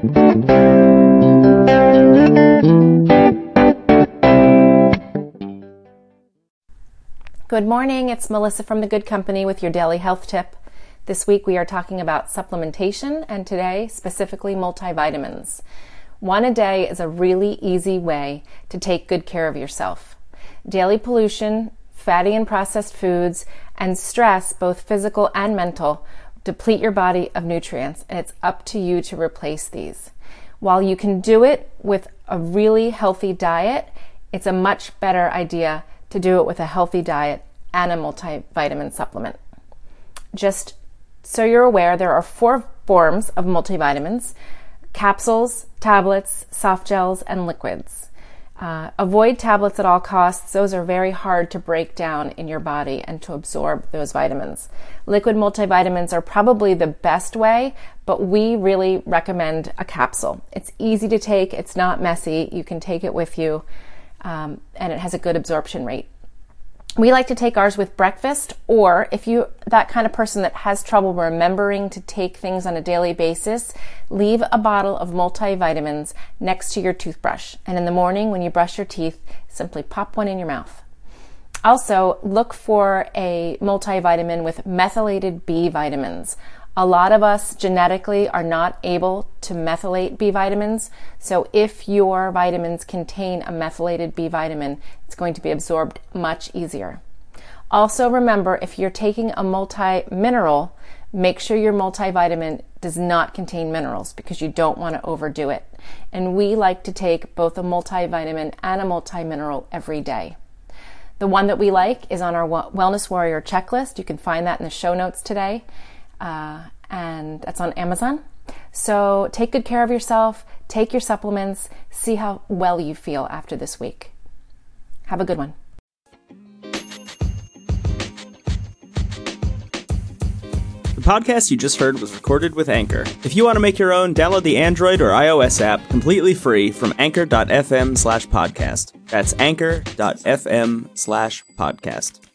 Good morning, it's Melissa from The Good Company with your daily health tip. This week we are talking about supplementation and today specifically multivitamins. One a day is a really easy way to take good care of yourself. Daily pollution, fatty and processed foods, and stress, both physical and mental, deplete your body of nutrients, and it's up to you to replace these. While you can do it with a really healthy diet, it's a much better idea to do it with a healthy diet and a multivitamin supplement. Just so you're aware, there are four forms of multivitamins capsules, tablets, soft gels, and liquids. Uh, avoid tablets at all costs. Those are very hard to break down in your body and to absorb those vitamins. Liquid multivitamins are probably the best way, but we really recommend a capsule. It's easy to take, it's not messy. You can take it with you, um, and it has a good absorption rate we like to take ours with breakfast or if you that kind of person that has trouble remembering to take things on a daily basis leave a bottle of multivitamins next to your toothbrush. And in the morning when you brush your teeth simply pop one in your mouth. Also look for a multivitamin with methylated b vitamins a lot of us genetically are not able to methylate B vitamins. So if your vitamins contain a methylated B vitamin, it's going to be absorbed much easier. Also remember if you're taking a multi-mineral, make sure your multivitamin does not contain minerals because you don't want to overdo it. And we like to take both a multivitamin and a multi-mineral every day. The one that we like is on our Wellness Warrior checklist. You can find that in the show notes today uh, and that's on Amazon. So take good care of yourself, take your supplements, see how well you feel after this week. Have a good one. The podcast you just heard was recorded with Anchor. If you want to make your own, download the Android or iOS app completely free from anchor.fm slash podcast. That's anchor.fm slash podcast.